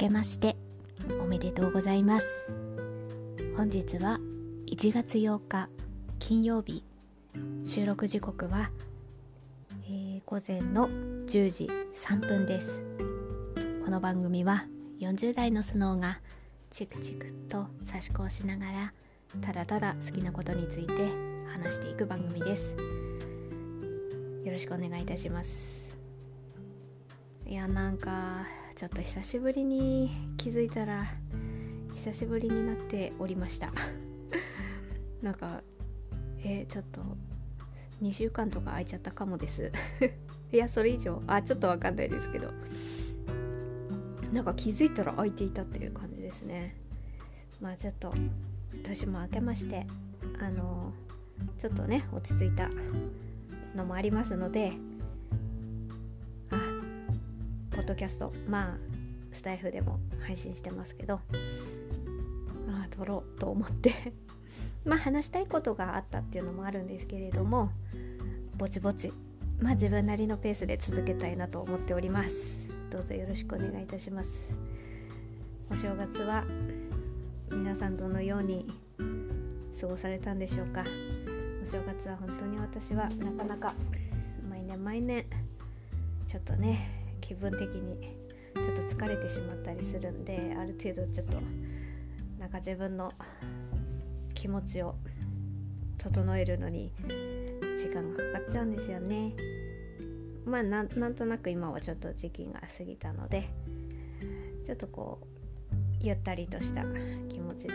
けましておめでとうございます。本日は1月8日金曜日。収録時刻は、えー、午前の10時3分です。この番組は40代のスノーがチクチクと差し子をしながらただただ好きなことについて話していく番組です。よろしくお願いいたします。いやなんかちょっと久しぶりに気づいたら久しぶりになっておりました。なんかえ、ちょっと2週間とか空いちゃったかもです。いやそれ以上あちょっとわかんないですけど。なんか気づいたら空いていたっていう感じですね。まあちょっと年も明けましてあのちょっとね落ち着いたのもありますのでドキャストまあスタイフでも配信してますけどまあ撮ろうと思って まあ話したいことがあったっていうのもあるんですけれどもぼちぼちまあ自分なりのペースで続けたいなと思っております。どうぞよろしくお願いいたします。お正月は皆さんどのように過ごされたんでしょうか。お正月は本当に私はなかなか毎年毎年ちょっとね気分的にちょっと疲れてしまったりするんである程度ちょっとなんか自分の気持ちを整えるのに時間がかかっちゃうんですよね。まあなんとなく今はちょっと時期が過ぎたのでちょっとこうゆったりとした気持ちで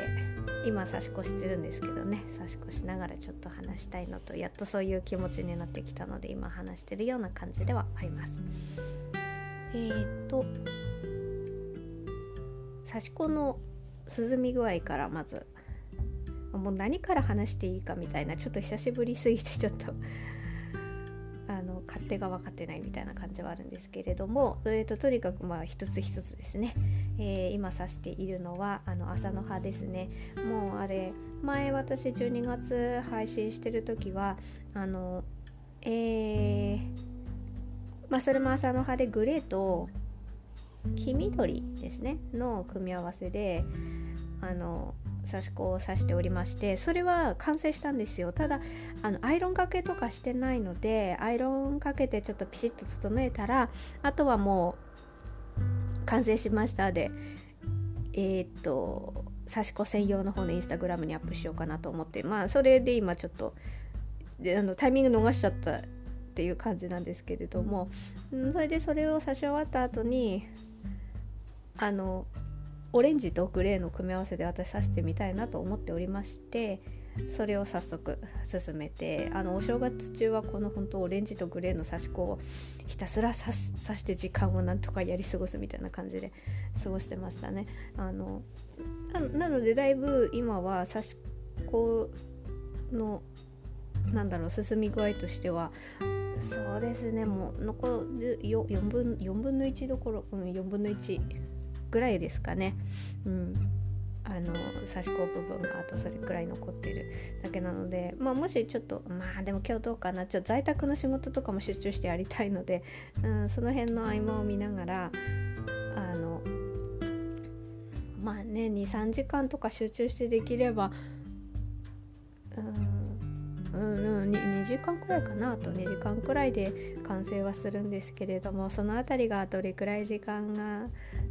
今差し越してるんですけどね差し越しながらちょっと話したいのとやっとそういう気持ちになってきたので今話してるような感じではあります。えーと刺し子の涼み具合からまずもう何から話していいかみたいなちょっと久しぶりすぎてちょっと あの勝手が分かってないみたいな感じはあるんですけれども、えーと、とにかくまあ一つ一つですね、えー、今指しているのはあの朝の葉ですね。もうあれ前私12月配信してる時はあのえーまあ、それも朝の葉でグレーと黄緑ですね。の組み合わせであの刺し子を刺しておりましてそれは完成したんですよ。ただあのアイロンかけとかしてないのでアイロンかけてちょっとピシッと整えたらあとはもう完成しましたでえー、っと刺し子専用の方のインスタグラムにアップしようかなと思って。まあそれで今ちょっとであのタイミング逃しちゃったっていう感じなんですけれども、うん、それでそれを差し終わった後にあのオレンジとグレーの組み合わせで私刺してみたいなと思っておりましてそれを早速進めてあのお正月中はこの本当オレンジとグレーの刺し子をひたすら刺して時間をなんとかやり過ごすみたいな感じで過ごしてましたね。あのなのでだいぶ今は刺し子のなんだろう進み具合としてはそうですね。もう残る 4, 分4分の1どころ、うん、4分の1ぐらいですかね。うん。あの差し子部分があとそれくらい残ってるだけなのでまあもしちょっとまあでも今日どうかな。ちょっと在宅の仕事とかも集中してやりたいので、うん、その辺の合間を見ながらあのまあね23時間とか集中してできればうんうんうん、2, 時間くらいかなあと2時間くらいで完成はするんですけれどもその辺りがどれくらい時間が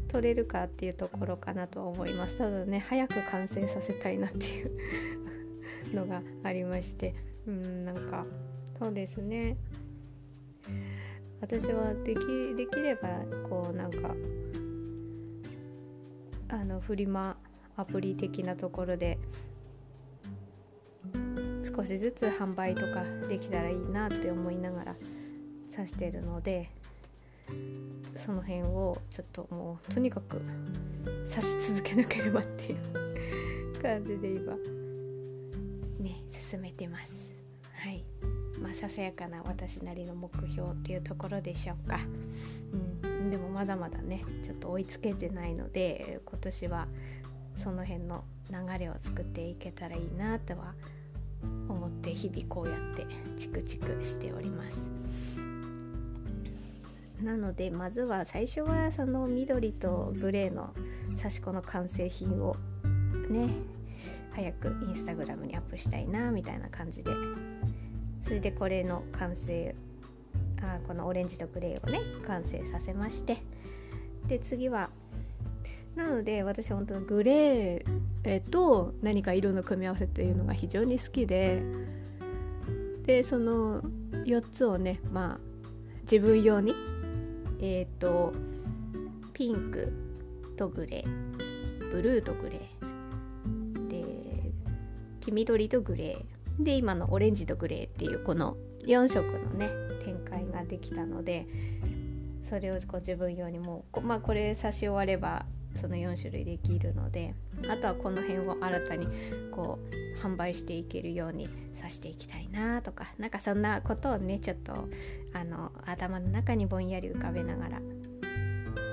取れるかっていうところかなとは思います。ただね早く完成させたいなっていうのがありまして。うんなんかそうですね。私はできできればこうなんかあのフリマアプリ的なところで少しずつ販売とかできたらいいなって思いながら指してるのでその辺をちょっともうとにかく指し続けなければっていう感じで今ね進めてます。はい。まあささやかな私なりの目標っていうところでしょうか。うん。でもまだまだねちょっと追いつけてないので今年はその辺の流れを作っていけたらいいなとは思って日々こうやってチクチクしております。なのでまずは最初はその緑とグレーの刺し子の完成品をね早くインスタグラムにアップしたいなみたいな感じで。それでこれの完成あこのオレンジとグレーをね完成させまして。で次はなので私本当グレーと何か色の組み合わせっていうのが非常に好きででその4つをねまあ自分用にえっ、ー、とピンクとグレーブルーとグレーで黄緑とグレーで今のオレンジとグレーっていうこの4色のね展開ができたのでそれをこう自分用にもうまあこれ差し終わればその4種類できるのであとはこの辺を新たにこう販売していけるようにさしていきたいなとかなんかそんなことをねちょっとあの頭の中にぼんやり浮かべながら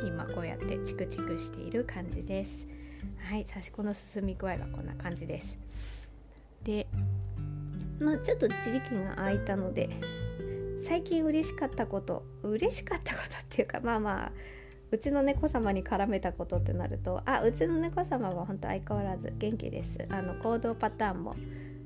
今こうやってチクチクしている感じです。はい刺し子の進み具合はこんな感じです。でまあちょっと時期が空いたので最近嬉しかったこと嬉しかったことっていうかまあまあうちの猫様に絡めたことってなるとあうちの猫様は本当相変わらず元気です。あの行動パターンも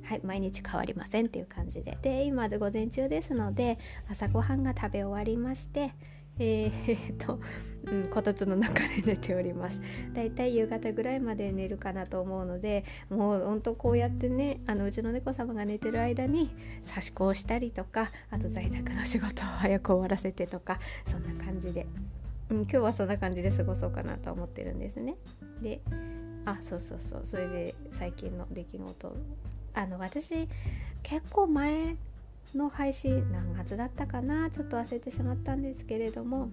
はい毎日変わりませんっていう感じで。で今で午前中ですので朝ごはんが食べ終わりましてえー、っ と、うん、こたつの中で寝ております。だいたい夕方ぐらいまで寝るかなと思うのでもうほんとこうやってねあのうちの猫様が寝てる間に差し子をしたりとかあと在宅の仕事を早く終わらせてとかそんな感じで、うん、今日はそんな感じで過ごそうかなと思ってるんですね。であそうそうそう。それで最近の出来事。あの私結構前の配信何月だったかなちょっと忘れてしまったんですけれども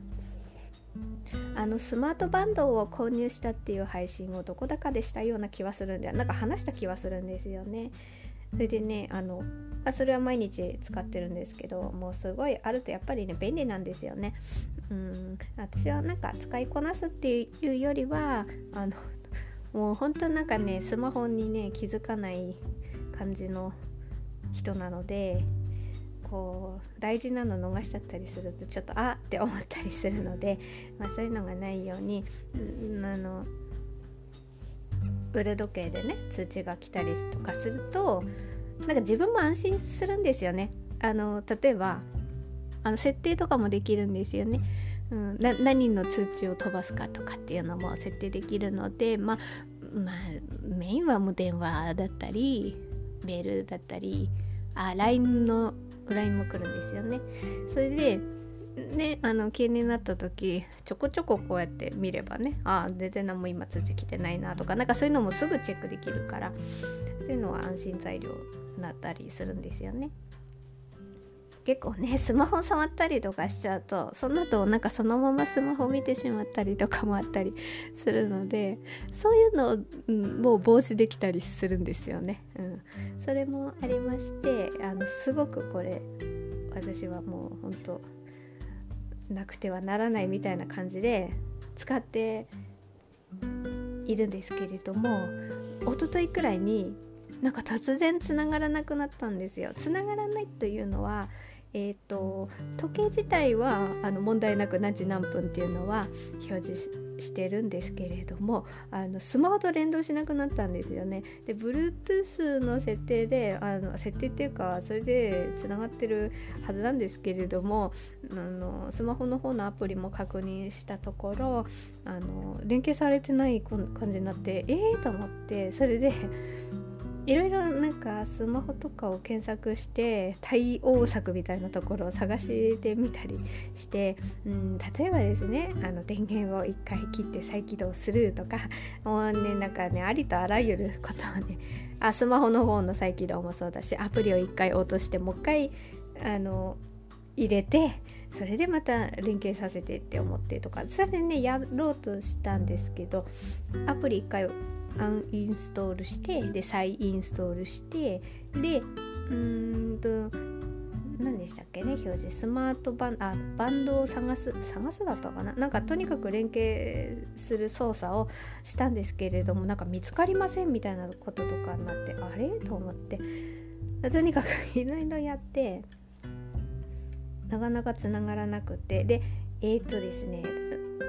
あのスマートバンドを購入したっていう配信をどこだかでしたような気はするんでなんか話した気はするんですよね。それでねあのあそれは毎日使ってるんですけどもうすごいあるとやっぱりね便利なんですよね。うん私はなんか使いこなすっていうよりはあのもう本当なんかねスマホにね気づかない感じの人なのでこう大事なの逃しちゃったりするとちょっとあって思ったりするので、まあ、そういうのがないようにあの腕時計でね通知が来たりとかするとなんか自分も安心するんですよね。あの例えばあの設定とかもできるんですよね。うん、何の通知を飛ばすかとかっていうのも設定できるので、まあ、まあ、メインはもう電話だったりメールだったりあ LINE の LINE も来るんですよねそれでねあの気になった時ちょこちょここうやって見ればねああ全然何も今通知来てないなとかなんかそういうのもすぐチェックできるからそういうのは安心材料になったりするんですよね。結構ねスマホ触ったりとかしちゃうとその後なんかそのままスマホ見てしまったりとかもあったりするのでそういうのを、うん、もう防止できたりするんですよね。うん、それもありましてあのすごくこれ私はもう本当なくてはならないみたいな感じで使っているんですけれども一昨日くらいになんか突然つながらなくなったんですよ。つながらないというのはえーと、時計自体はあの問題なく何時何分っていうのは表示してるんですけれどもあのスマホと連動しなくなったんですよね。で Bluetooth の設定であの設定っていうかそれでつながってるはずなんですけれどもあのスマホの方のアプリも確認したところあの連携されてない感じになってええー、と思ってそれでいろいろなんかスマホとかを検索して対応策みたいなところを探してみたりして、うん、例えばですねあの電源を1回切って再起動するとか もうねなんかねありとあらゆることをねあスマホの方の再起動もそうだしアプリを1回落としてもう1回あの入れてそれでまた連携させてって思ってとかそれでねやろうとしたんですけどアプリ1回アンインストールしてで再インストールしてでうーんと何でしたっけね表示。スマートバンあバンドを探す探すだったかな？なんかとにかく連携する操作をしたんですけれどもなんか見つかりませんみたいなこととかになってあれ？と思って。とにかく いろいろやってなかなかつながらなくて。でえっ、ー、とですね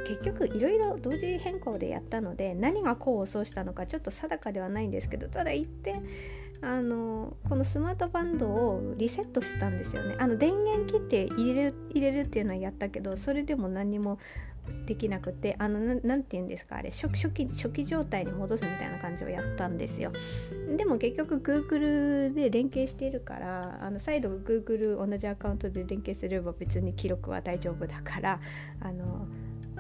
結局いろいろ同時変更でやったので何が功を奏したのかちょっと定かではないんですけどただ一点あのこのスマートバンドをリセットしたんですよね。あの電源切って入れる入れるっていうのはやったけどそれでも何にもできなくてあの何て言うんですかあれ初初期初期状態に戻すみたいな感じをやったんですよ。でも結局 Google で連携しているからあの再度 Google 同じアカウントで連携すれば別に記録は大丈夫だからあの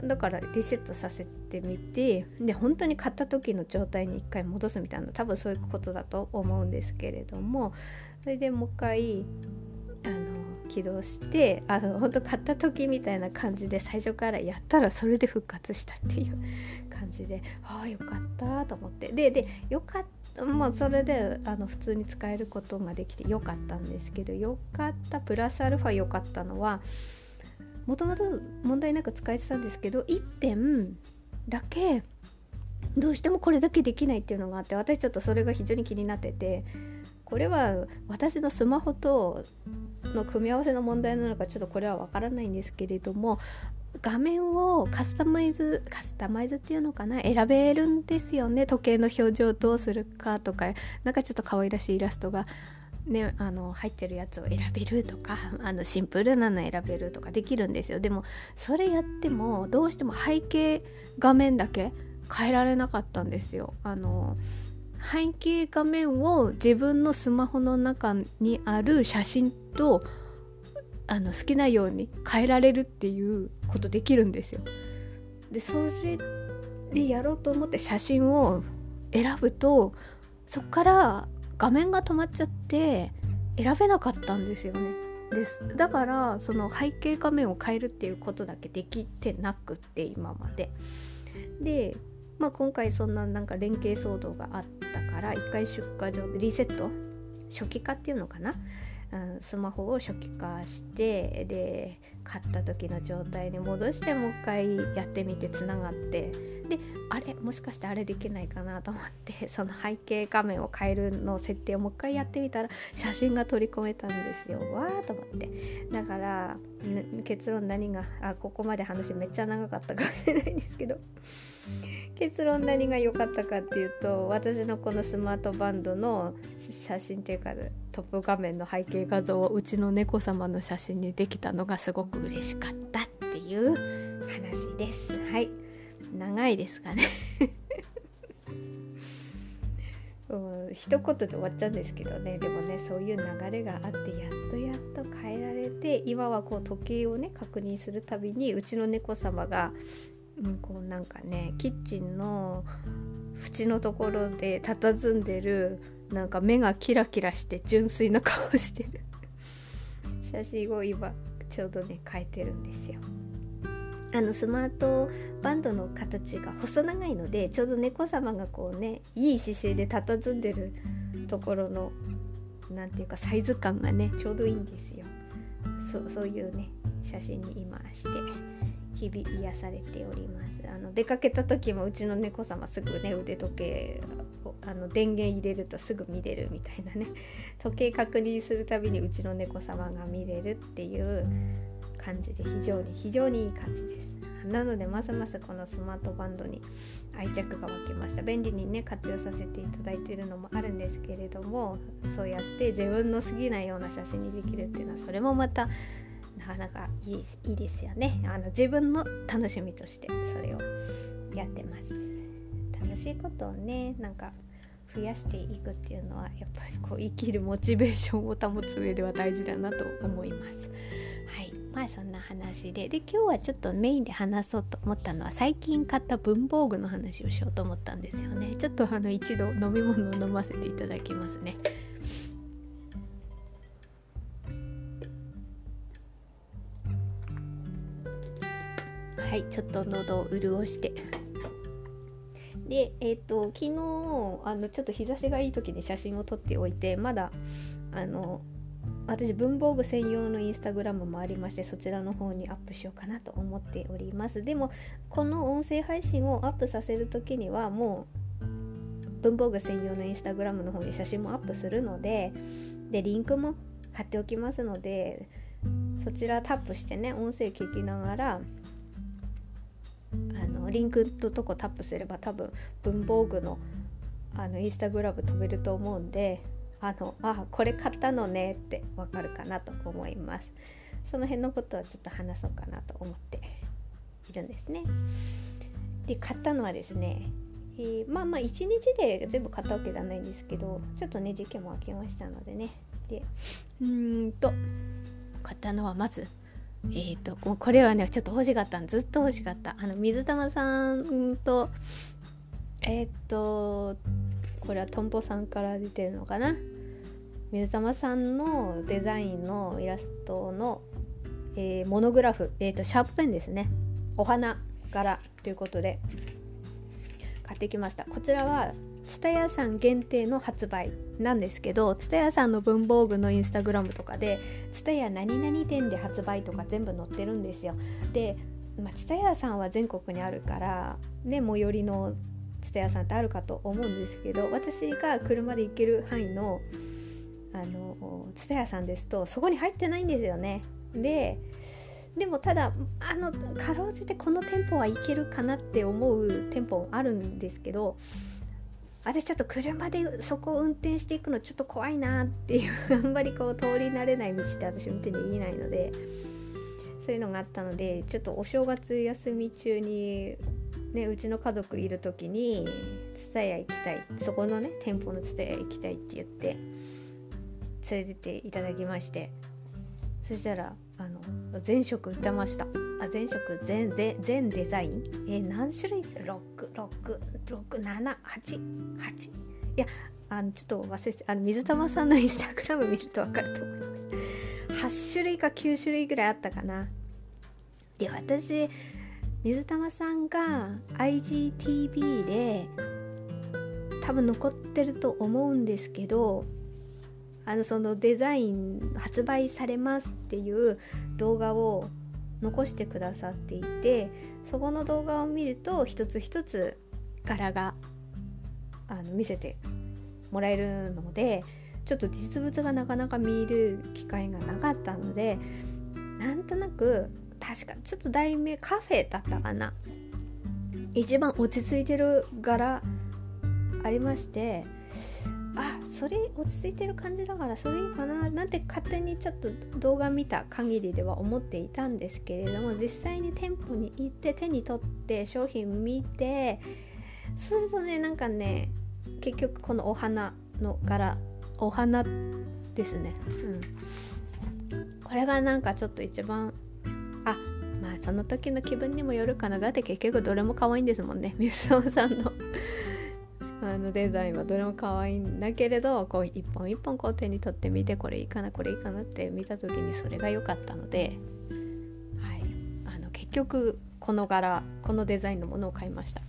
だからリセットさせてみてで本当に買った時の状態に一回戻すみたいな多分そういうことだと思うんですけれどもそれでもう一回あの起動してあの本当買った時みたいな感じで最初からやったらそれで復活したっていう 感じでああよかったと思って。ででよかったまあそれであの普通に使えることができてよかったんですけどよかったプラスアルファよかったのはもともと問題なく使えてたんですけど1点だけどうしてもこれだけできないっていうのがあって私ちょっとそれが非常に気になっててこれは私のスマホとの組み合わせの問題なのかちょっとこれはわからないんですけれども画面をカスタマイズカスタマイズっていうのかな選べるんですよね。時計の表情をどうするかとかなんかちょっと可愛らしいイラストがね、あの入ってるやつを選べるとか あのシンプルなの選べるとかできるんですよ。でもそれやってもどうしても背景画面だけ変えられなかったんですよ。あの背景画面を自分のスマホの中にある写真とあの好きなように変えられるっていうことできるんですよ。でそれでやろうと思って写真を選ぶとそこから画面が止まっちゃって選べなかったんですよね。です。だからその背景画面を変えるっていうことだけできてなくって今まで。で、まあ、今回そんななんか連携騒動があったから一回出荷場でリセット初期化っていうのかな？スマホを初期化してで買った時の状態に戻してもう一回やってみてつながって。であれもしかしてあれできないかなと思って その背景画面を変えるの設定をもう一回やってみたら写真が取り込めたんですよ。わーと思って。だから結論何があここまで話めっちゃ長かったかもしれないんですけど。結論何が良かったかっていうと私のこのスマートバンドの写真っていうかトップ画面の背景画像をうちの猫様の写真にできたのがすごく嬉しかったっていう話です。はい。長いですかね。一言で終わっちゃうんですけどね。でもねそういう流れがあってやっとやっと変えられて今はこう時計をね確認するたびにうちの猫様が、こうなんかねキッチンの縁のところで佇んでるなんか目がキラキラして純粋な顔してる。写真を今ちょうどね変えてるんですよ。あのスマートバンドの形が細長いのでちょうど猫様がこうねいい姿勢で佇んでるところの何て言うかサイズ感がねちょうどいいんですよ。そそういうね写真に今して。日々癒されております。あの出かけた時もうちの猫様すぐね腕時計をあの電源入れるとすぐ見れるみたいなね。時計確認するたびにうちの猫様が見れるっていう感じで非常に非常にいい感じです。なのでますますこのスマートバンドに愛着が湧きました。便利にね活用させていただいているのもあるんですけれどもそうやって自分の好きなような写真にできるっていうのはそれもまたなかなかいいいいですよね。あの自分の楽しみとしてそれをやってます。楽しいことをねなんか増やしていくっていうのはやっぱりこう生きるモチベーションを保つ上では大事だなと思います。はい。まあそんな話で。で今日はちょっとメインで話そうと思ったのは最近買った文房具の話をしようと思ったんですよね。ちょっとあの一度飲み物を飲ませていただきますね。はいちょっと喉を潤して。でえっ、と昨日あのちょっと日差しがいい時に写真を撮っておいてまだあの私文房具専用のインスタグラムもありましてそちらの方にアップしようかなと思っております。でもこの音声配信をアップさせる時にはもう文房具専用のインスタグラムの方に写真もアップするのででリンクも貼っておきますのでそちらタップしてね音声聞きながらリンクのとこタップすれば多分文房具のあのインスタグラム飛べると思うんであのあこれ買ったのねってわかるかなと思います。その辺のことはちょっと話そうかなと思っているんですね。で買ったのはですね、えー、まあまあ1日で全部買ったわけではないんですけどちょっとね時期も空きましたのでね。でうんと買ったのはまずえーと、もうこれはねちょっと欲しかったずっと欲しかった。あの水玉さんとえっ、ー、とこれはトンボさんから出てるのかな？水玉さんのデザインのイラストの、えー、モノグラフ、えーと、シャープペンですね。お花柄ということで買ってきました。こちらは蔦屋さん限定の発売なんですけど蔦屋さんの文房具のインスタグラムとかで蔦屋何々店で発売とか全部載ってるんですよ。で蔦屋、まあ、さんは全国にあるからね最寄りの蔦屋さんってあるかと思うんですけど私が車で行ける範囲のあの蔦屋さんですとそこに入ってないんですよね。ででもただあのかろうじてこの店舗はいけるかなって思う店舗あるんですけど私ちょっと車でそこを運転していくのちょっと怖いなっていうあんまりこう通り慣れない道って私運転できないのでそういうのがあったのでちょっとお正月休み中にねうちの家族いる時に蔦屋行きたいそこのね店舗の蔦屋行きたいって言って連れてっていただきましてそしたらあの全色売ってました。あ全色全で全デザイン？え何種類？66788いやあのちょっと忘れてあの水玉さんのインスタグラム見ると分かると思います。8種類か9種類ぐらいあったかな。で私水玉さんが IGTV で多分残ってると思うんですけどあのそのデザイン発売されますっていう動画を残してくださっていてそこの動画を見ると一つ一つ柄があの見せてもらえるのでちょっと実物がなかなか見る機会がなかったのでなんとなく確かちょっと題名カフェだったかな。一番落ち着いてる柄ありましてそれ落ち着いてる感じだからそれいいかななんて勝手にちょっと動画見た限りでは思っていたんですけれども実際に店舗に行って手に取って商品見てそうするとねなんかね結局このお花の柄お花ですね。うん。これがなんかちょっと一番あまあその時の気分にもよるかな。だって結局どれも可愛いんですもんね。水尾さんの。あのデザインはどれも可愛いんだけれどこう一本一本こう手に取ってみてこれいいかなこれいいかなって見た時にそれが良かったので、はい、あの結局この柄このデザインのものを買いました。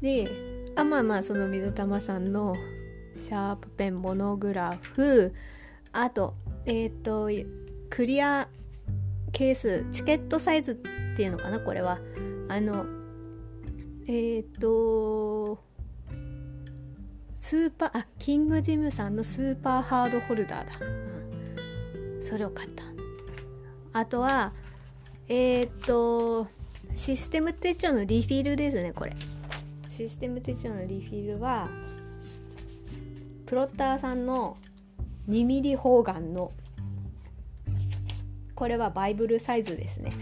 であまあまあその水玉さんのシャープペンモノグラフあとえっ、ー、とクリアケースチケットサイズっていうのかなこれは。あのえっ、ー、とスーパーあキングジムさんのスーパーハードホルダーだ、うん、それを買った。あとはえっ、ー、とシステム手帳のリフィルですねこれ。システム手帳のリフィルはプロッターさんの 2mm 方眼の。これはバイブルサイズですね。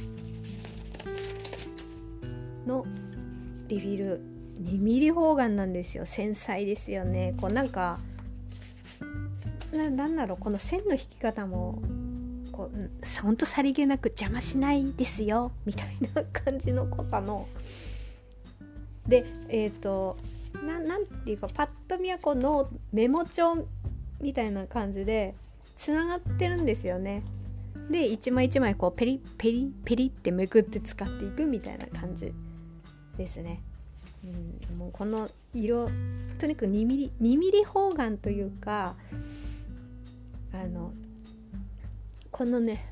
のリフィル2ミリ方眼なんですよ。繊細ですよね。こうなんかなんだろう。この線の引き方もこうほんとさりげなく邪魔しないですよ。みたいな感じの濃さの。でえっ、ー、とななんていうかパッと見はこのメモ帳みたいな感じでつながってるんですよね。で一枚一枚こうペリペリペリってめくって使っていくみたいな感じ。ですね。うん、もうこの色とにかく2ミリ2ミリ方眼というかあのこのね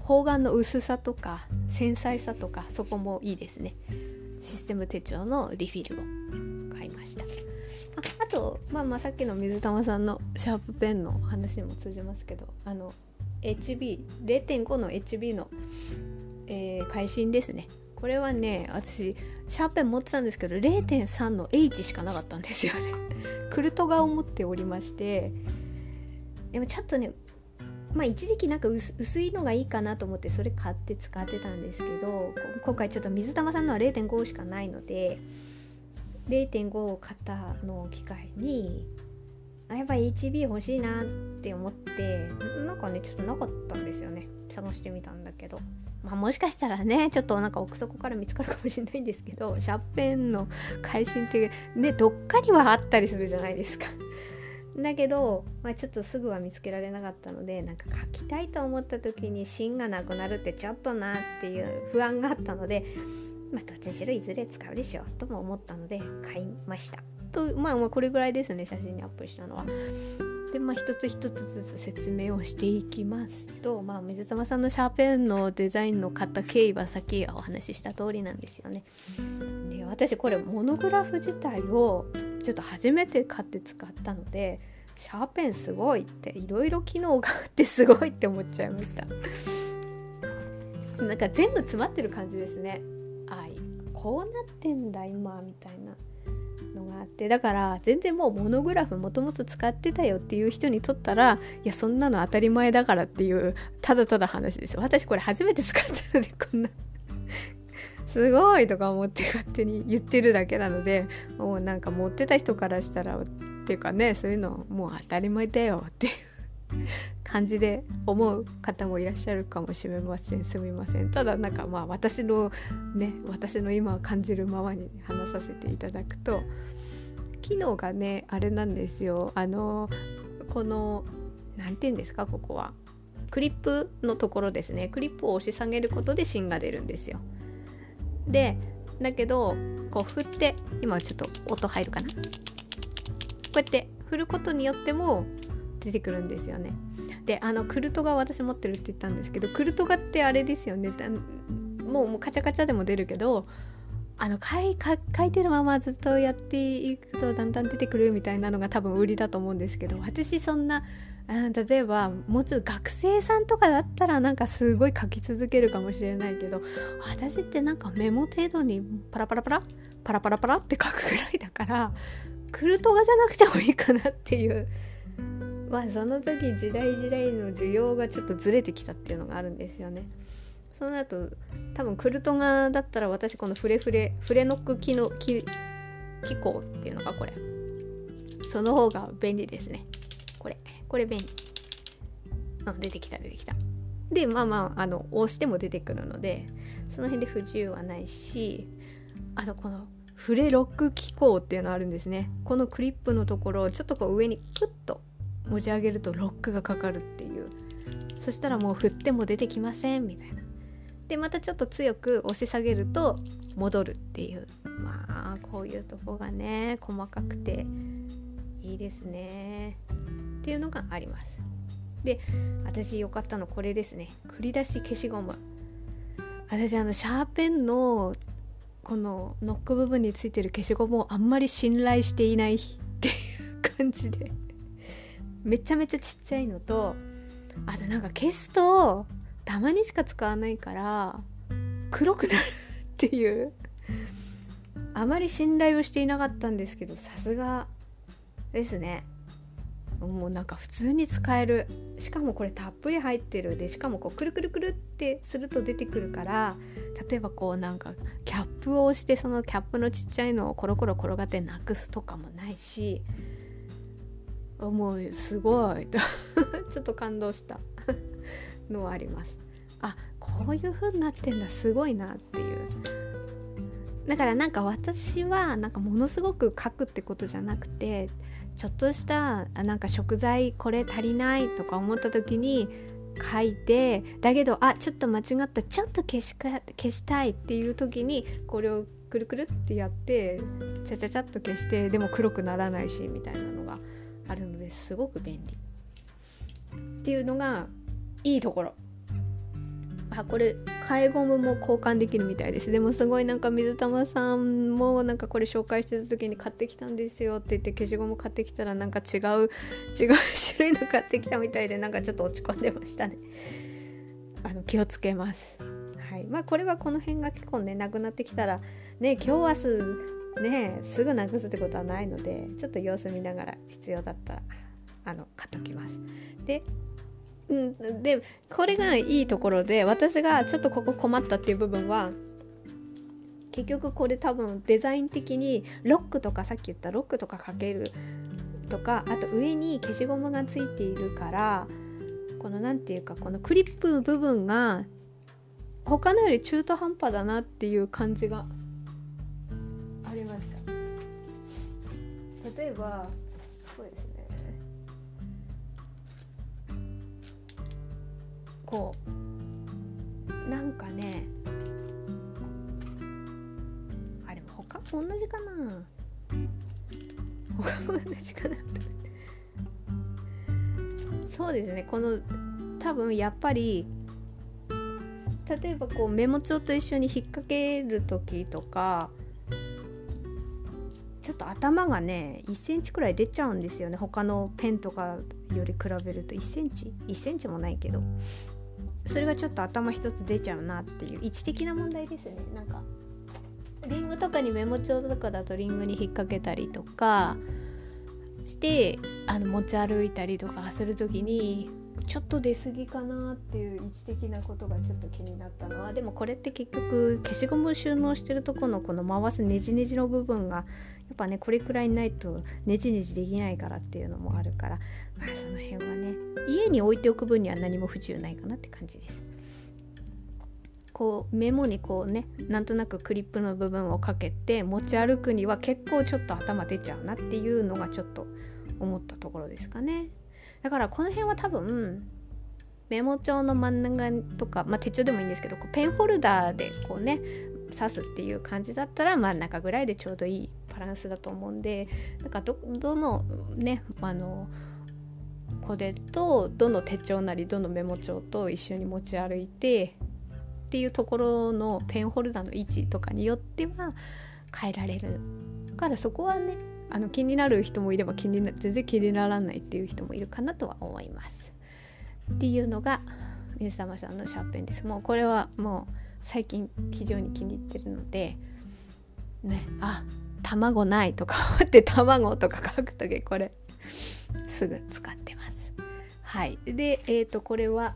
方眼の薄さとか繊細さとかそこもいいですね。システム手帳のリフィルを買いました。あと、まあ、まあさっきの水玉さんのシャープペンの話にも通じますけどあの HB0.5 の HB の、えー、会心ですね。これはね私シャーペン持ってたんですけど0.3の H しかなかったんですよね。クルトガを持っておりましてでもちょっとねまあ一時期なんか薄いのがいいかなと思ってそれ買って使ってたんですけど今回ちょっと水玉さんのは0.5しかないので0.5を買ったのを機会にあやっぱ HB 欲しいなって思ってなんかねちょっとなかったんですよね。探してみたんだけどまあもしかしたらねちょっとなんか奥底から見つかるかもしれないんですけど シャーペンの会心ってねどっかにはあったりするじゃないですか だけど、まあ、ちょっとすぐは見つけられなかったのでなんか書きたいと思った時に芯がなくなるってちょっとなっていう不安があったので、まあ、どっちにしろいずれ使うでしょうとも思ったので買いましたとまあまあこれぐらいですね写真にアップしたのは。でまあ一つ一つずつ説明をしていきますと、まあ、水玉さんのシャーペンのデザインの買った経緯はさっきお話しした通りなんですよね。で私これモノグラフ自体をちょっと初めて買って使ったのでシャーペンすごいっていろいろ機能があってすごいって思っちゃいました。なんか全部詰まってる感じですね。あこうなってんだ今みたいな。のがあってだから全然もうモノグラフもともと使ってたよっていう人にとったらいやそんなの当たり前だからっていうただただ話ですよ。私これ初めて使ったのでこんな。すごいとか思って勝手に言ってるだけなのでもうなんか持ってた人からしたらっていうかねそういうのもう当たり前だよっていう。感じで思う方もいらっしゃるかもしれません。すみません。ただなんかまあ私のね私の今感じるままに話させていただくと機能がねあれなんですよ。あのこの何て言うんですかここは。クリップのところですね。クリップを押し下げることで芯が出るんですよ。でだけどこう振って今ちょっと音入るかな？こうやって振ることによっても出てくるんですよね。であのクルトガ私持ってるって言ったんですけどクルトガってあれですよね。もうもうカチャカチャでも出るけどあの書い書いてるままずっとやっていくとだんだん出てくるみたいなのが多分売りだと思うんですけど私そんな例えばもうちょっと学生さんとかだったらなんかすごい書き続けるかもしれないけど私ってなんかメモ程度にパラパラパラパラパラパラって書くぐらいだからクルトガじゃなくてもいいかなっていうまあその時時代時代の需要がちょっとずれてきたっていうのがあるんですよね。その後多分クルトガだったら私このフレフレフレノック機能機機構っていうのがこれ。その方が便利ですね。これ。これ便利。あ出てきた出てきた。でまあまああの押しても出てくるのでその辺で不自由はないしあとこのフレロック機構っていうのあるんですね。このクリップのところをちょっとこう上にクッと持ち上げるとロックがかかるっていう。そしたらもう振っても出てきませんみたいな。でまたちょっと強く押し下げると戻るっていう。まあこういうとこがね細かくていいですね。っていうのがあります。で私良かったのこれですね。繰り出し消しゴム。私あのシャーペンのこのノック部分についてる消しゴムをあんまり信頼していないっていう感じで。めちゃめちゃちっちゃいのとあとなんか消すとたまにしか使わないから黒くなるっていう。あまり信頼をしていなかったんですけどさすがですね。もうなんか普通に使える。しかもこれたっぷり入ってるでしかもこうくるくるくるってすると出てくるから例えばこうなんかキャップを押してそのキャップのちっちゃいのをコロコロ転がってなくすとかもないしもう。すごい。と ちょっと感動した。のはあります。あこういう風になってんだ。すごいなっていう。だからなんか私はなんかものすごく書くってことじゃなくてちょっとしたなんか食材これ足りないとか思った時に書いてだけどあちょっと間違った。ちょっと消しか消したいっていう時にこれをくるくるってやってちゃちゃちゃっと消してでも黒くならないしみたいなのがですごく便利。っていうのがいいところ。あこれ替えゴムも交換できるみたいです。でもすごいなんか水玉さんもなんかこれ紹介してた時に買ってきたんですよって言って消しゴム買ってきたらなんか違う 違う種類の買ってきたみたいでなんかちょっと落ち込んでましたね。あの気をつけます。ははい。まあこれはこの辺が結構ねなくなってきたらね今日明日ねすぐなくすってことはないのでちょっと様子見ながら必要だったらあの買っときます。でうん、でこれがいいところで私がちょっとここ困ったっていう部分は結局これ多分デザイン的にロックとかさっき言ったロックとかかけるとかあと上に消しゴムがついているからこの何て言うかこのクリップ部分が他のより中途半端だなっていう感じが例えばそうですね。こうなんかねあれも他同じかな。他も同じかなそうですね。この多分やっぱり例えばこうメモ帳と一緒に引っ掛ける時とかちょっと頭がね1センチくらい出ちゃうんですよね。他のペンとかより比べると。1センチ？1センチもないけど。それがちょっと頭一つ出ちゃうなっていう。位置的な問題ですね。なんかリングとかにメモ帳とかだとリングに引っ掛けたりとかしてあの持ち歩いたりとかする時にちょっと出過ぎかなっていう位置的なことがちょっと気になったのは。でもこれって結局消しゴム収納してるとこのこの回すネジネジの部分がっぱねこれくらいないとネジネジできないからっていうのもあるからまあその辺はね家に置いておく分には何も不自由ないかなって感じです。こうメモにこうねなんとなくクリップの部分をかけて持ち歩くには結構ちょっと頭出ちゃうなっていうのがちょっと思ったところですかね。だからこの辺は多分メモ帳の真ん中とか、まあ、手帳でもいいんですけどこうペンホルダーでこうね刺すっていう感じだったら真ん中ぐらいでちょうどいいバランスだと思うんでだかどどのねあのこれとどの手帳なりどのメモ帳と一緒に持ち歩いてっていうところのペンホルダーの位置とかによっては変えられるからそこはねあの気になる人もいれば気にな全然気にならないっていう人もいるかなとは思います。っていうのが水玉さんのシャーペンです。もうこれはもう最近非常に気に入ってるのでねあ卵ないとか思って卵とか書く時これ。すぐ使ってます。はい。でえっ、ー、とこれは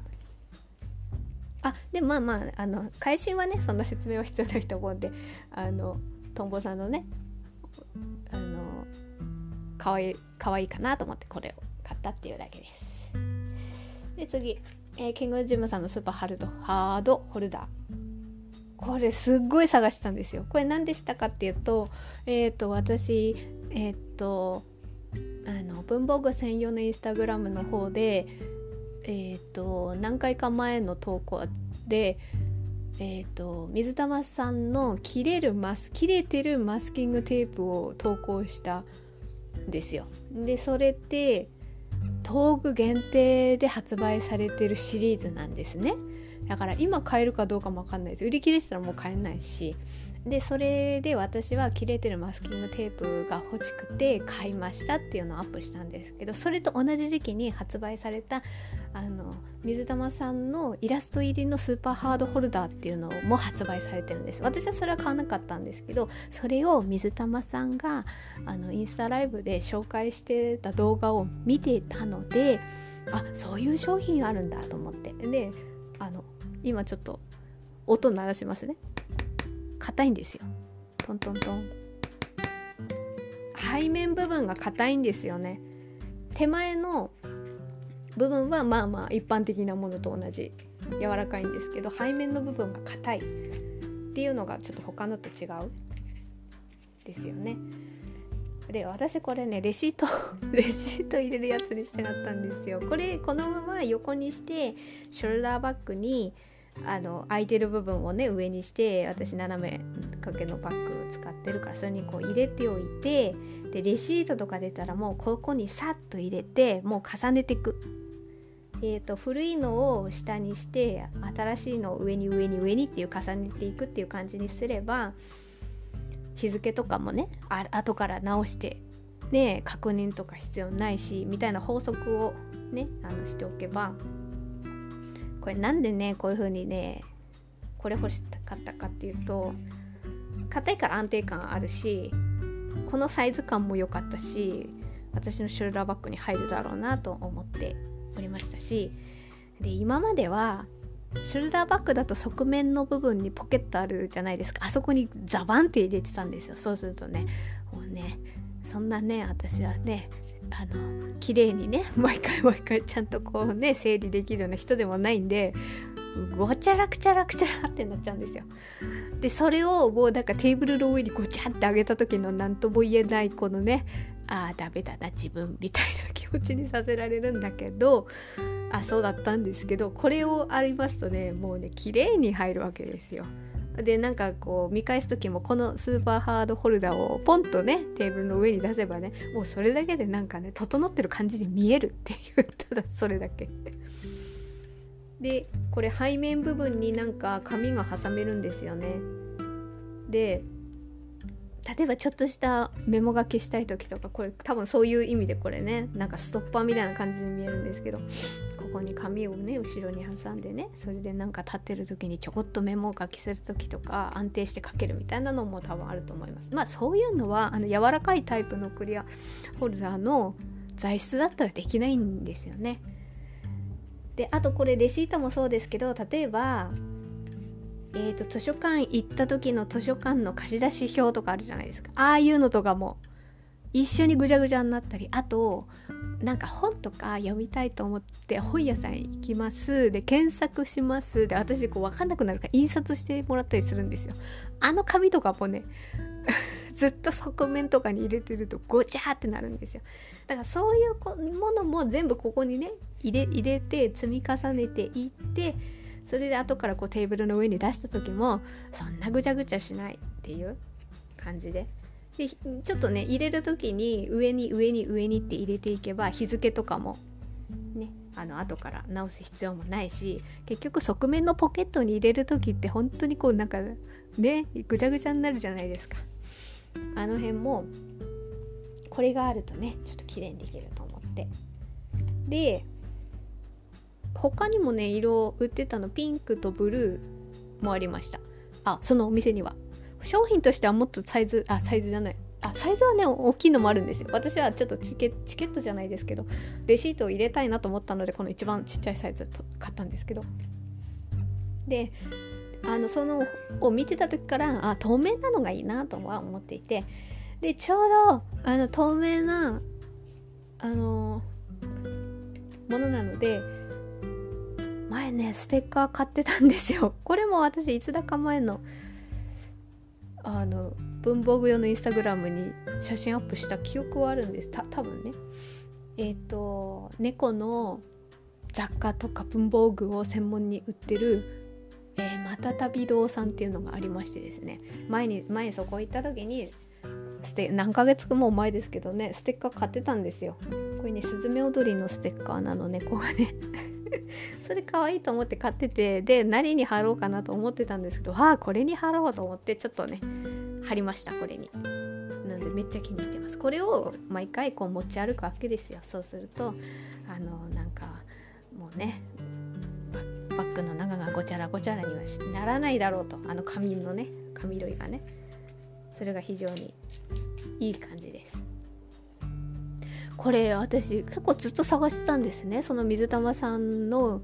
あでまあまああの会心はねそんな説明は必要ないと思うんであのトンボさんのねあのかわいいかわいいかなと思ってこれを買ったっていうだけです。で次、えー、キングジムさんのスーパーハルドハードホルダー。これすっごい探したんですよこれ何でしたかっていうとえっ、ー、と私えっ、ー、とあの文房具専用のインスタグラムの方でえっ、ー、と何回か前の投稿でえーと、水玉さんの切れるマス切れてるマスキングテープを投稿したんですよ。でそれって東具限定で発売されてるシリーズなんですね。だから今買えるかどうかも分かんないです。売り切れてたらもう買えないし。でそれで私は切れてるマスキングテープが欲しくて買いましたっていうのをアップしたんですけどそれと同じ時期に発売されたあの水玉さんのイラスト入りのスーパーハードホルダーっていうのも発売されてるんです。私はそれは買わなかったんですけどそれを水玉さんがあのインスタライブで紹介してた動画を見てたのであそういう商品あるんだと思って。であの今ちょっと音鳴らしますね。硬いんですよ。トントントン。背面部分が硬いんですよね。手前の部分はまあまあ一般的なものと同じ。柔らかいんですけど背面の部分が硬い。っていうのがちょっと他のと違う。ですよね。で私これねレシート レシート入れるやつにしたかったんですよ。これこのまま横にしてショルダーバッグにあの空いてる部分をね上にして私斜め掛けのバッグを使ってるからそれにこう入れておいてでレシートとか出たらもうここにさっと入れてもう重ねていく。えーと、古いのを下にして新しいのを上に上に上にっていう重ねていくっていう感じにすれば日付とかもねあ後から直してね確認とか必要ないしみたいな法則をねあのしておけばこれなんでねこういう風にねこれ欲しかったかっていうと硬いから安定感あるしこのサイズ感も良かったし私のショルダーバッグに入るだろうなと思っておりましたしで今まではショルダーバッグだと側面の部分にポケットあるじゃないですか。あそこにザバンって入れてたんですよ。そうするとねもうねそんなね私はねあの綺麗にね 毎回毎回ちゃんとこうね整理できるような人でもないんでごちゃらくちゃらくちゃらってなっちゃうんですよ。でそれをもうなんかテーブルの上にごちゃってあげた時の何とも言えないこのねああダメだな自分みたいな気持ちにさせられるんだけどあそうだったんですけどこれをありますとねもうね綺麗に入るわけですよ。でなんかこう見返す時もこのスーパーハードホルダーをポンとねテーブルの上に出せばねもうそれだけでなんかね整ってる感じに見えるっていうただそれだけ。でこれ背面部分になんか紙が挟めるんですよね。で例えばちょっとしたメモ書きしたい時とかこれ多分そういう意味でこれねなんかストッパーみたいな感じに見えるんですけどこに紙をね後ろに挟んでねそれでなんか立ってる時にちょこっとメモを書きする時とか安定して書けるみたいなのも多分あると思います。まあそういうのはあの柔らかいタイプのクリアホルダーの材質だったらできないんですよね。であとこれレシートもそうですけど例えばえーと、図書館行った時の図書館の貸し出し表とかあるじゃないですか。ああいうのとかも一緒にぐちゃぐちゃになったりあとなんか本とか読みたいと思って本屋さん行きます。で検索します。で私こう分かんなくなるから印刷してもらったりするんですよ。あの紙とかもね ずっと側面とかに入れてるとごちゃってなるんですよ。だからそういうものも全部ここにね入れ入れて積み重ねていってそれで後からこうテーブルの上に出した時もそんなぐちゃぐちゃしないっていう感じで。でちょっとね入れる時に上に上に上にって入れていけば日付とかもねあの後から直す必要もないし結局側面のポケットに入れる時って本当にこうなんかねぐちゃぐちゃになるじゃないですか。あの辺もこれがあるとねちょっと綺麗にできると思って。で他にもね色売ってたのピンクとブルーもありました。あそのお店には。商品としてはもっとサイズあサイズじゃない。あサイズはね大きいのもあるんですよ。私はちょっとチケチケットじゃないですけどレシートを入れたいなと思ったのでこの一番ちっちゃいサイズ買ったんですけど。であのそのを見てた時からあ透明なのがいいなとは思っていて。でちょうどあの透明なあのものなので前ねステッカー買ってたんですよ。これも私いつだか前のあの文房具用のインスタグラムに写真アップした記憶はあるんです。た多分ね。えっ、ー、と猫の雑貨とか文房具を専門に売ってるえー、またたび堂さんっていうのがありましてですね。前に前そこ行った時にステ何ヶ月も前ですけどね。ステッカー買ってたんですよ。これねスズメ踊りのステッカーなの猫がね。それ可愛いと思って買っててで何に貼ろうかなと思ってたんですけどああこれに貼ろうと思ってちょっとね貼りましたこれに。なのでめっちゃ気に入ってます。これを毎回こう持ち歩くわけですよ。そうするとあのなんかもうねバッグの中がごちゃらごちゃらにはならないだろうと。あの紙のね紙類がね。それが非常にいい感じです。これ私結構ずっと探してたんですね。その水玉さんの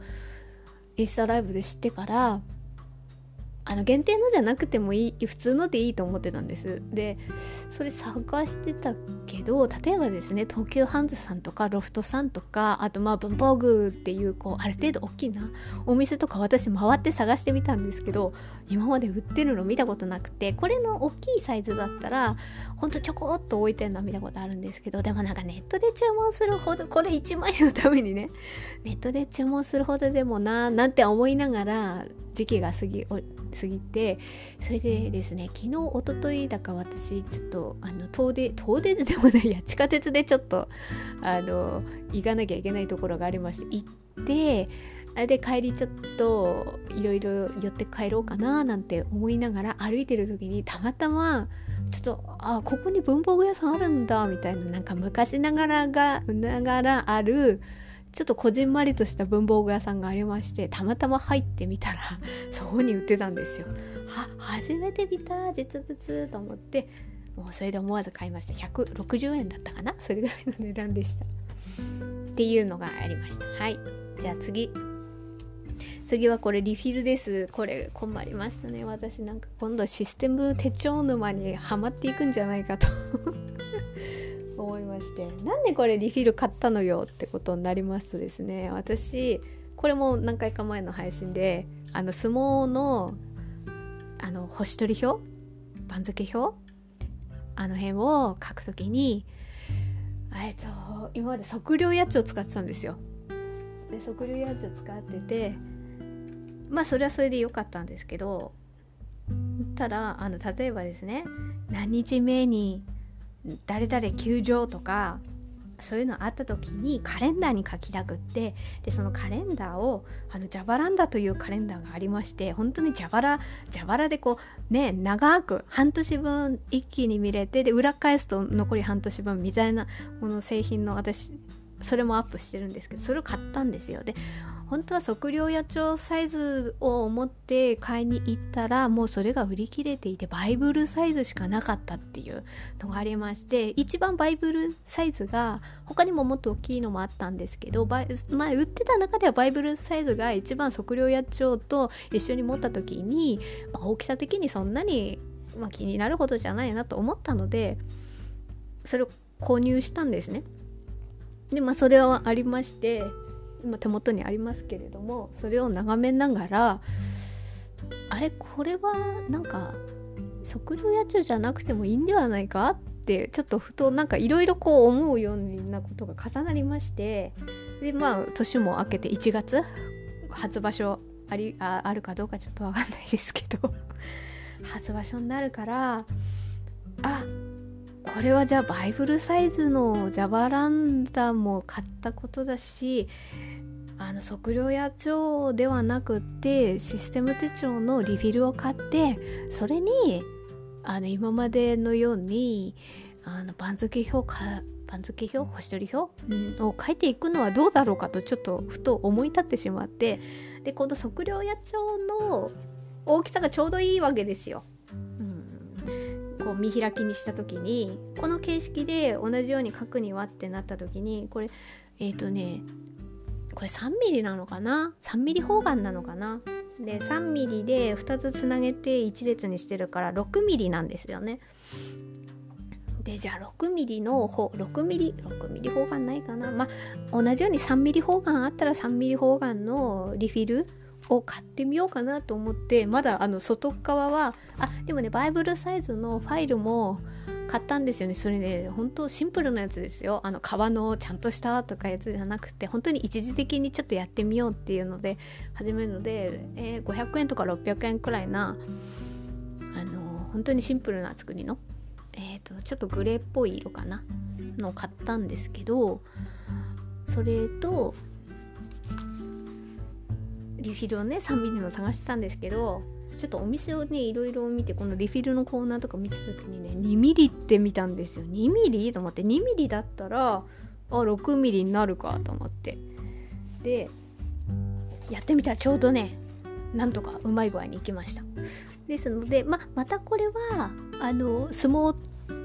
インスタライブで知ってから。あの限定のじゃなくてもいい普通のでいいと思ってたんです。でそれ探してたけど例えばですね東急ハンズさんとかロフトさんとかあとまあ文房具っていうこうある程度大きなお店とか私回って探してみたんですけど今まで売ってるの見たことなくてこれの大きいサイズだったらほんとちょこっと置いてるの見たことあるんですけどでもなんかネットで注文するほどこれ1万円のためにねネットで注文するほどでもななんて思いながら時期が過ぎ過ぎてそれでですね昨日おとといだか私ちょっとあの遠出遠出でもないや地下鉄でちょっとあの行かなきゃいけないところがありまして行ってで帰りちょっといろいろ寄って帰ろうかななんて思いながら歩いてる時にたまたまちょっとあここに文房具屋さんあるんだみたいななんか昔ながらがながらあるちょっとこじんまりとした文房具屋さんがありましてたまたま入ってみたら そこに売ってたんですよ。は初めて見た実物と思ってもうそれで思わず買いました。160円だったかな？それぐらいの値段でした。っていうのがありました。はい。じゃあ次。次はこれリフィルです。これ困りましたね。私なんか今度システム手帳沼にはまっていくんじゃないかと。思いましてなんでこれリフィル買ったのよってことになりますとですね。私これも何回か前の配信であの相撲のあの星取り表番付表あの辺を書くときにえっと今まで測量やっちを使ってたんですよ。で測量やっちを使っててまあそれはそれで良かったんですけどただあの例えばですね何日目に誰々休場とかそういうのあった時にカレンダーに書きたくってでそのカレンダーをあのジャバランダというカレンダーがありまして本当にジャバラジャバラでこうね長く半年分一気に見れてで裏返すと残り半年分みたいなもの製品の私それもアップしてるんですけどそれを買ったんですよ。で本当は測量野鳥サイズを思って買いに行ったらもうそれが売り切れていてバイブルサイズしかなかったっていうのがありまして一番バイブルサイズが他にももっと大きいのもあったんですけどまあ、売ってた中ではバイブルサイズが一番測量野鳥と一緒に持った時に、まあ、大きさ的にそんなに、まあ、気になるほどじゃないなと思ったのでそれを購入したんですね。でまあそれはありまして今手元にありますけれどもそれを眺めながらあれこれはなんか測量野鳥じゃなくてもいいんではないか？ってちょっとふとなんかいろいろこう思うようなことが重なりましてでまあ年も明けて1月初場所ありああるかどうかちょっと分かんないですけど初場所になるからあこれはじゃあバイブルサイズのジャバランダも買ったことだしあの測量野鳥ではなくてシステム手帳のリフィルを買ってそれにあの今までのようにあの番付表か番付表星取り表、うん、を書いていくのはどうだろうかとちょっとふと思い立ってしまってでこの測量野鳥の大きさがちょうどいいわけですよ。見開きにした時にこの形式で同じように書くにはってなった時にこれえっ、ー、とねこれ 3mm なのかな？3mm 方眼なのかな？で 3mm で2つつなげて1列にしてるから 6mm なんですよね。でじゃあ 6mm の方 6mm6mm 方眼ないかな？まあ同じように 3mm 方眼あったら 3mm 方眼のリフィルを買ってみようかなと思ってまだあの外側はあでもねバイブルサイズのファイルも買ったんですよね。それね本当シンプルなやつですよ。あの革のちゃんとしたとかやつじゃなくて本当に一時的にちょっとやってみようっていうので始めるので、えー、500円とか600円くらいなあの本当にシンプルな作りのえっ、ー、とちょっとグレーっぽい色かなのを買ったんですけどそれとリフィルをね 3mm の探してたんですけどちょっとお店をねいろいろ見てこのリフィルのコーナーとか見た時にね 2mm って見たんですよ。2mm? と思って。2mm だったらあ 6mm になるかと思って。でやってみたらちょうどねなんとかうまい具合にいきました。ですので、ままたこれはあの相撲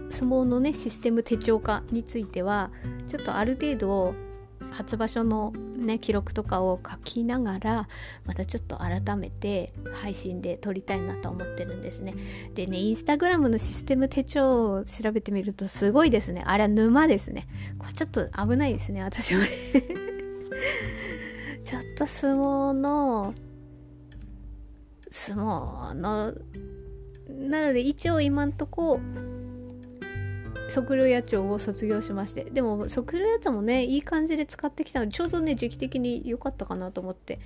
相撲のねシステム手帳化についてはちょっとある程度初場所のね記録とかを書きながらまたちょっと改めて配信で撮りたいなと思ってるんですね。でねインスタグラムのシステム手帳を調べてみるとすごいですね。あれは沼ですね。これちょっと危ないですね私は ちょっと相撲の相撲のなので一応今んとこ測量野鳥を卒業しましてでも測量野鳥もねいい感じで使ってきたのでちょうどね時期的に良かったかなと思って。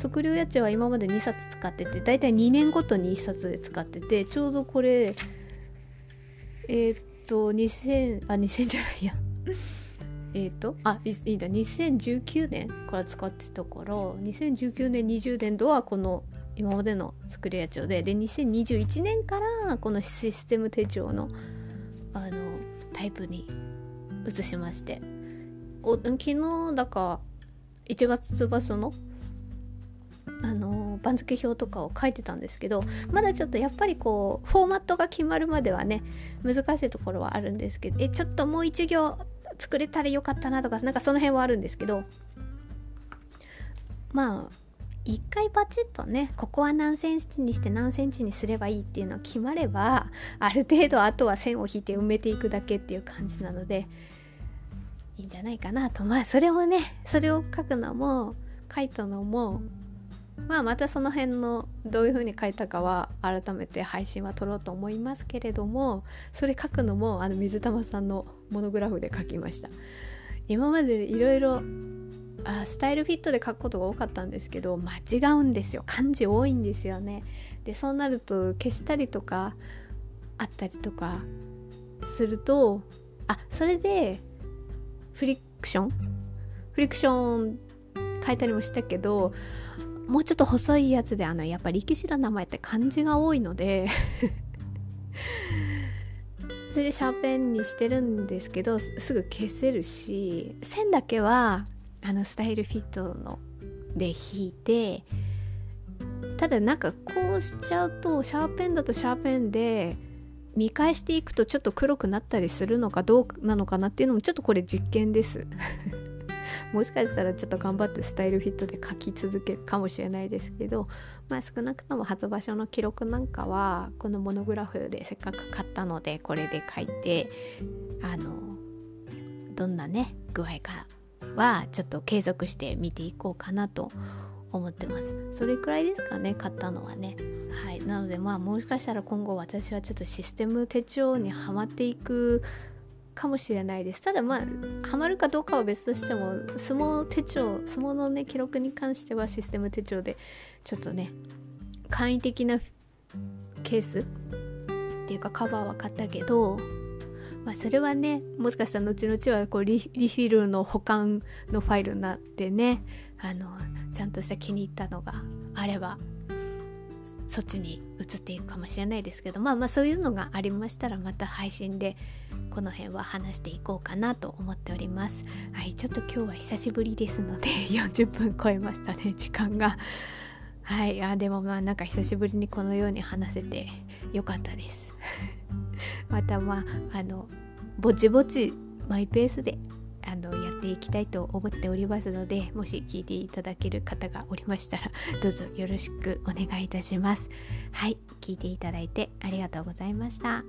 測量野鳥は今まで2冊使っててだいたい2年ごとに1冊で使っててちょうどこれえー、っと2000あ2000じゃないや。えっとあいいんだ。2019年から使ってたから2019年20年度はこの今までの測量野鳥でで2021年からこのシステム手帳のあのタイプに移しまして。お昨日だか1月バスのあの番付表とかを書いてたんですけどまだちょっとやっぱりこうフォーマットが決まるまではね難しいところはあるんですけどえちょっともう一行作れたらよかったなとかなんかその辺はあるんですけどまあ一回バチッとねここは何センチにして何センチにすればいいっていうのは決まればある程度あとは線を引いて埋めていくだけっていう感じなのでいいんじゃないかなと。まあそれをねそれを書くのも書いたのもまあまたその辺のどういう風に書いたかは改めて配信は撮ろうと思いますけれどもそれ書くのもあの水玉さんのモノグラフで書きました。今までいろいろスタイルフィットで書くことが多かったんですけど間違うんですよ。漢字多いんですよね。でそうなると消したりとかあったりとかするとあそれでフリクション？フリクション書いたりもしたけどもうちょっと細いやつであのやっぱ力士の名前って漢字が多いので それでシャーペンにしてるんですけどすぐ消せるし線だけはあのスタイルフィットので引いてただなんかこうしちゃうとシャーペンだとシャーペンで見返していくとちょっと黒くなったりするのかどうなのかなっていうのもちょっとこれ実験です。もしかしたらちょっと頑張ってスタイルフィットで書き続けるかもしれないですけど、まあ、少なくとも初場所の記録なんかはこのモノグラフでせっかく買ったのでこれで書いてあのどんなね具合かはちょっと継続して見ていこうかなと思ってます。それくらいですかね買ったのはね。はい。なのでまあもしかしたら今後私はちょっとシステム手帳にはまっていくかもしれないです。ただまあハマるかどうかは別としても相撲手帳相撲のね記録に関してはシステム手帳でちょっとね簡易的なケースっていうかカバーは買ったけどまあそれはねもしかしたら後々はこうリフィルの保管のファイルになってねあのちゃんとした気に入ったのがあればそっちに移っていくかもしれないですけどまあまあそういうのがありましたらまた配信でこの辺は話していこうかなと思っております。はいちょっと今日は久しぶりですので 40分超えましたね時間が。はいあでもまあなんか久しぶりにこのように話せてよかったです。またまああのぼちぼちマイペースであのやっていきたいと思っておりますのでもし聞いていただける方がおりましたら どうぞよろしくお願いいたします。はい聞いていただいてありがとうございました。